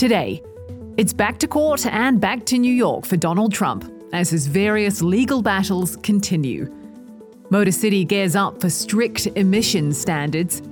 Today, it's back to court and back to New York for Donald Trump as his various legal battles continue. Motor City gears up for strict emission standards.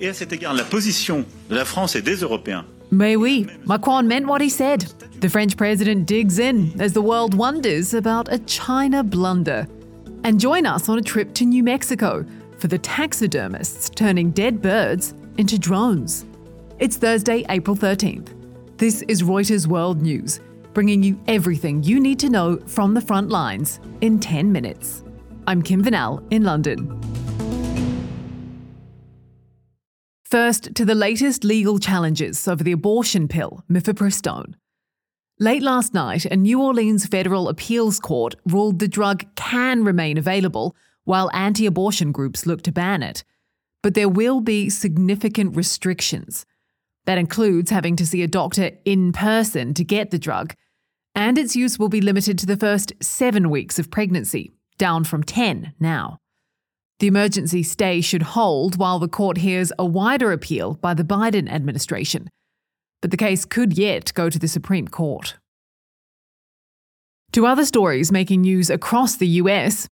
Et à cet égard, la position de la France et des Européens Mais oui, Macron meant what he said. The French president digs in as the world wonders about a China blunder. And join us on a trip to New Mexico for the taxidermists turning dead birds into drones. It's Thursday, April 13th. This is Reuters World News, bringing you everything you need to know from the front lines in 10 minutes. I'm Kim Vanel in London. First, to the latest legal challenges over the abortion pill, mifepristone. Late last night, a New Orleans federal appeals court ruled the drug can remain available while anti abortion groups look to ban it. But there will be significant restrictions. That includes having to see a doctor in person to get the drug, and its use will be limited to the first seven weeks of pregnancy, down from 10 now. The emergency stay should hold while the court hears a wider appeal by the Biden administration. But the case could yet go to the Supreme Court. To other stories making news across the US,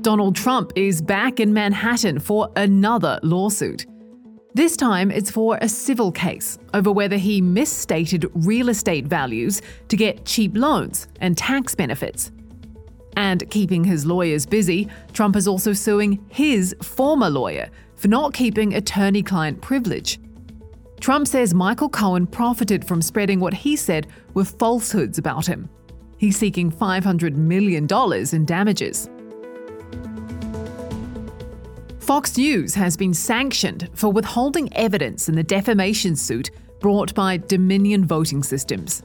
Donald Trump is back in Manhattan for another lawsuit. This time, it's for a civil case over whether he misstated real estate values to get cheap loans and tax benefits. And keeping his lawyers busy, Trump is also suing his former lawyer for not keeping attorney client privilege. Trump says Michael Cohen profited from spreading what he said were falsehoods about him. He's seeking $500 million in damages. Fox News has been sanctioned for withholding evidence in the defamation suit brought by Dominion Voting Systems.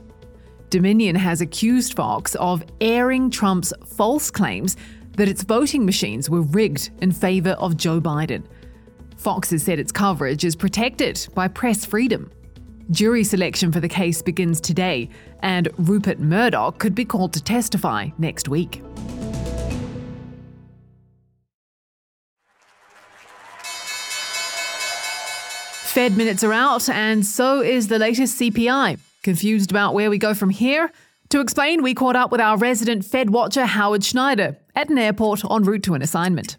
Dominion has accused Fox of airing Trump's false claims that its voting machines were rigged in favor of Joe Biden. Fox has said its coverage is protected by press freedom. Jury selection for the case begins today, and Rupert Murdoch could be called to testify next week. Fed minutes are out, and so is the latest CPI. Confused about where we go from here? To explain, we caught up with our resident Fed watcher, Howard Schneider, at an airport en route to an assignment.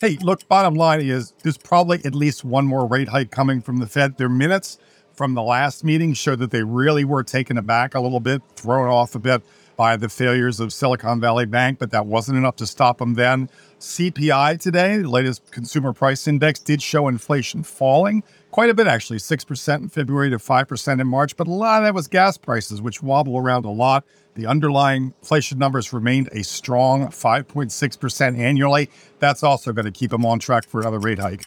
Hey, look, bottom line is there's probably at least one more rate hike coming from the Fed. Their minutes from the last meeting show that they really were taken aback a little bit, thrown off a bit by the failures of Silicon Valley Bank, but that wasn't enough to stop them then. CPI today, the latest consumer price index, did show inflation falling quite a bit, actually 6% in February to 5% in March. But a lot of that was gas prices, which wobble around a lot. The underlying inflation numbers remained a strong 5.6% annually. That's also going to keep them on track for another rate hike.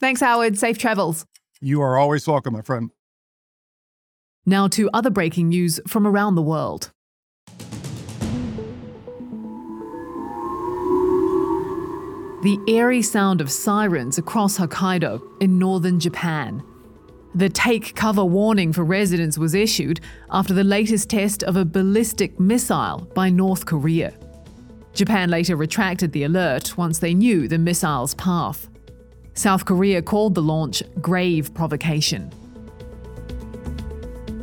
Thanks, Howard. Safe travels. You are always welcome, my friend. Now to other breaking news from around the world. the eerie sound of sirens across Hokkaido in northern Japan. The take cover warning for residents was issued after the latest test of a ballistic missile by North Korea. Japan later retracted the alert once they knew the missile's path. South Korea called the launch grave provocation.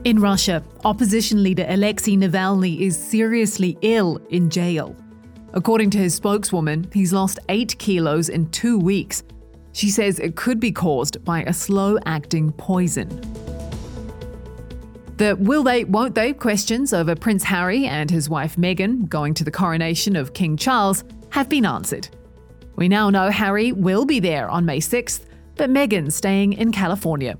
In Russia, opposition leader Alexei Navalny is seriously ill in jail. According to his spokeswoman, he's lost 8 kilos in two weeks. She says it could be caused by a slow acting poison. The will they, won't they questions over Prince Harry and his wife Meghan going to the coronation of King Charles have been answered. We now know Harry will be there on May 6th, but Meghan's staying in California.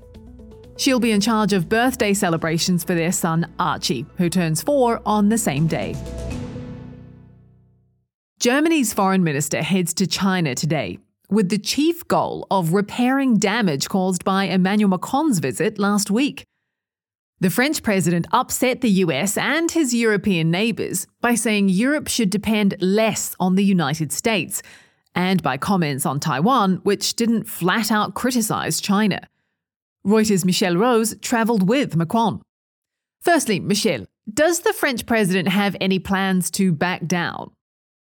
She'll be in charge of birthday celebrations for their son Archie, who turns four on the same day. Germany's foreign minister heads to China today with the chief goal of repairing damage caused by Emmanuel Macron's visit last week. The French president upset the US and his European neighbours by saying Europe should depend less on the United States, and by comments on Taiwan, which didn't flat out criticise China. Reuters' Michel Rose travelled with Macron. Firstly, Michel, does the French president have any plans to back down?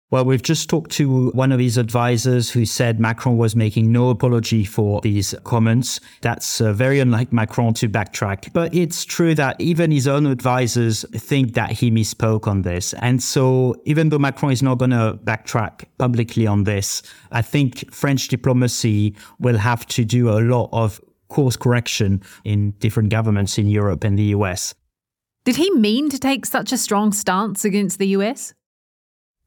Well, we've just talked to one of his advisors who said Macron was making no apology for these comments. That's uh, very unlike Macron to backtrack. But it's true that even his own advisors think that he misspoke on this. And so, even though Macron is not going to backtrack publicly on this, I think French diplomacy will have to do a lot of course correction in different governments in Europe and the US. Did he mean to take such a strong stance against the US?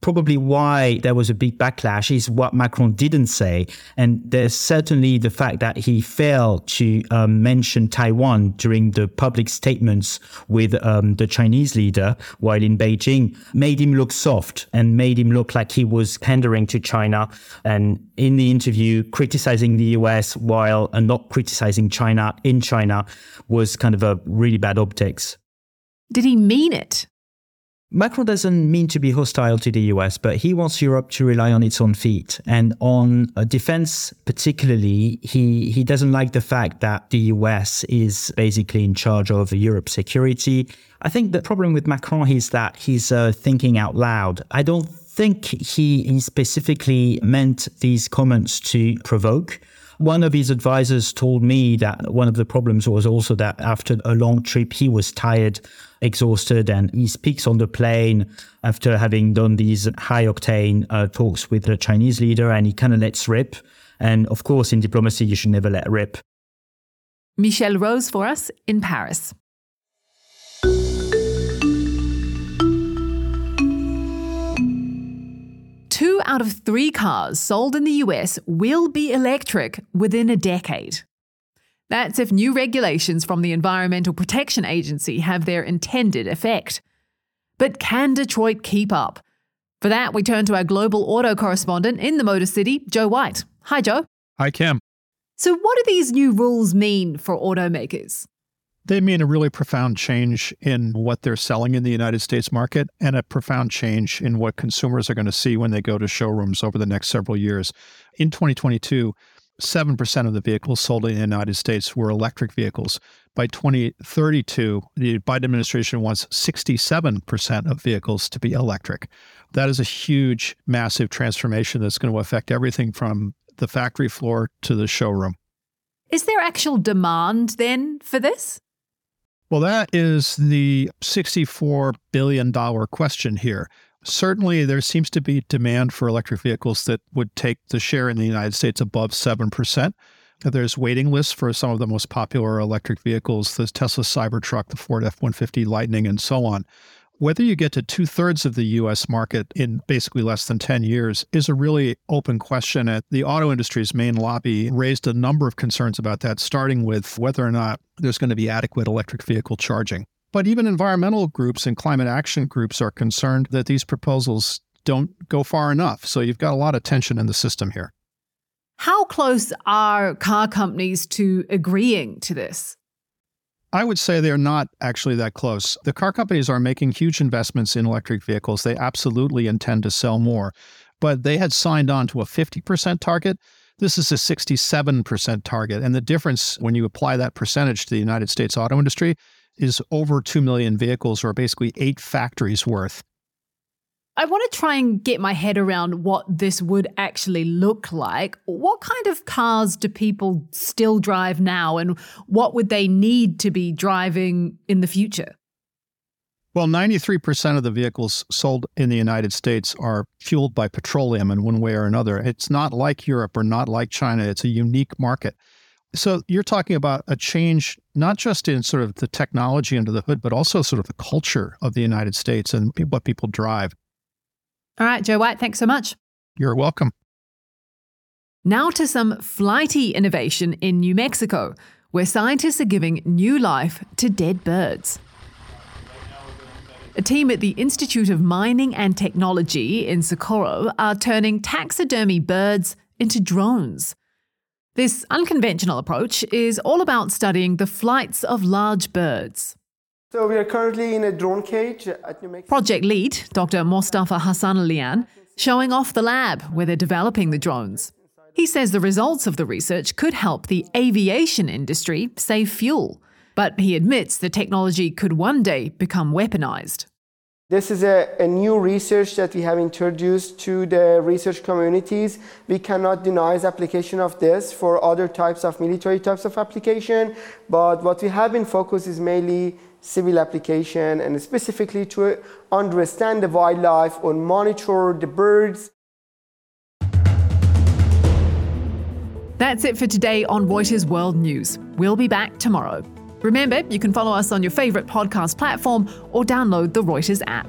Probably why there was a big backlash is what Macron didn't say. And there's certainly the fact that he failed to um, mention Taiwan during the public statements with um, the Chinese leader while in Beijing made him look soft and made him look like he was pandering to China. And in the interview, criticizing the US while uh, not criticizing China in China was kind of a really bad optics. Did he mean it? Macron doesn't mean to be hostile to the US, but he wants Europe to rely on its own feet. And on defense, particularly, he, he doesn't like the fact that the US is basically in charge of Europe's security. I think the problem with Macron is that he's uh, thinking out loud. I don't think he, he specifically meant these comments to provoke. One of his advisors told me that one of the problems was also that after a long trip, he was tired, exhausted, and he speaks on the plane after having done these high octane uh, talks with the Chinese leader, and he kind of lets rip. And of course, in diplomacy, you should never let rip. Michel Rose for us in Paris. Out of three cars sold in the US will be electric within a decade. That's if new regulations from the Environmental Protection Agency have their intended effect. But can Detroit keep up? For that, we turn to our global auto correspondent in the Motor City, Joe White. Hi, Joe. Hi, Kim. So, what do these new rules mean for automakers? They mean a really profound change in what they're selling in the United States market and a profound change in what consumers are going to see when they go to showrooms over the next several years. In 2022, 7% of the vehicles sold in the United States were electric vehicles. By 2032, the Biden administration wants 67% of vehicles to be electric. That is a huge, massive transformation that's going to affect everything from the factory floor to the showroom. Is there actual demand then for this? Well, that is the $64 billion question here. Certainly, there seems to be demand for electric vehicles that would take the share in the United States above 7%. There's waiting lists for some of the most popular electric vehicles, the Tesla Cybertruck, the Ford F 150 Lightning, and so on. Whether you get to two thirds of the US market in basically less than 10 years is a really open question. The auto industry's main lobby raised a number of concerns about that, starting with whether or not there's going to be adequate electric vehicle charging. But even environmental groups and climate action groups are concerned that these proposals don't go far enough. So you've got a lot of tension in the system here. How close are car companies to agreeing to this? I would say they're not actually that close. The car companies are making huge investments in electric vehicles. They absolutely intend to sell more, but they had signed on to a 50% target. This is a 67% target. And the difference when you apply that percentage to the United States auto industry is over 2 million vehicles, or basically eight factories worth. I want to try and get my head around what this would actually look like. What kind of cars do people still drive now, and what would they need to be driving in the future? Well, 93% of the vehicles sold in the United States are fueled by petroleum in one way or another. It's not like Europe or not like China, it's a unique market. So you're talking about a change, not just in sort of the technology under the hood, but also sort of the culture of the United States and what people drive. All right, Joe White, thanks so much. You're welcome. Now to some flighty innovation in New Mexico, where scientists are giving new life to dead birds. A team at the Institute of Mining and Technology in Socorro are turning taxidermy birds into drones. This unconventional approach is all about studying the flights of large birds. So we are currently in a drone cage at New Mexico. Project lead, Dr. Mostafa Hassanalian, showing off the lab where they're developing the drones. He says the results of the research could help the aviation industry save fuel, but he admits the technology could one day become weaponized. This is a, a, new research that we have introduced to the research communities. We cannot deny the application of this for other types of military types of application, but what we have been focused is mainly civil application and specifically to understand the wildlife or monitor the birds. That's it for today on Reuters World News. We'll be back tomorrow. Remember, you can follow us on your favourite podcast platform or download the Reuters app.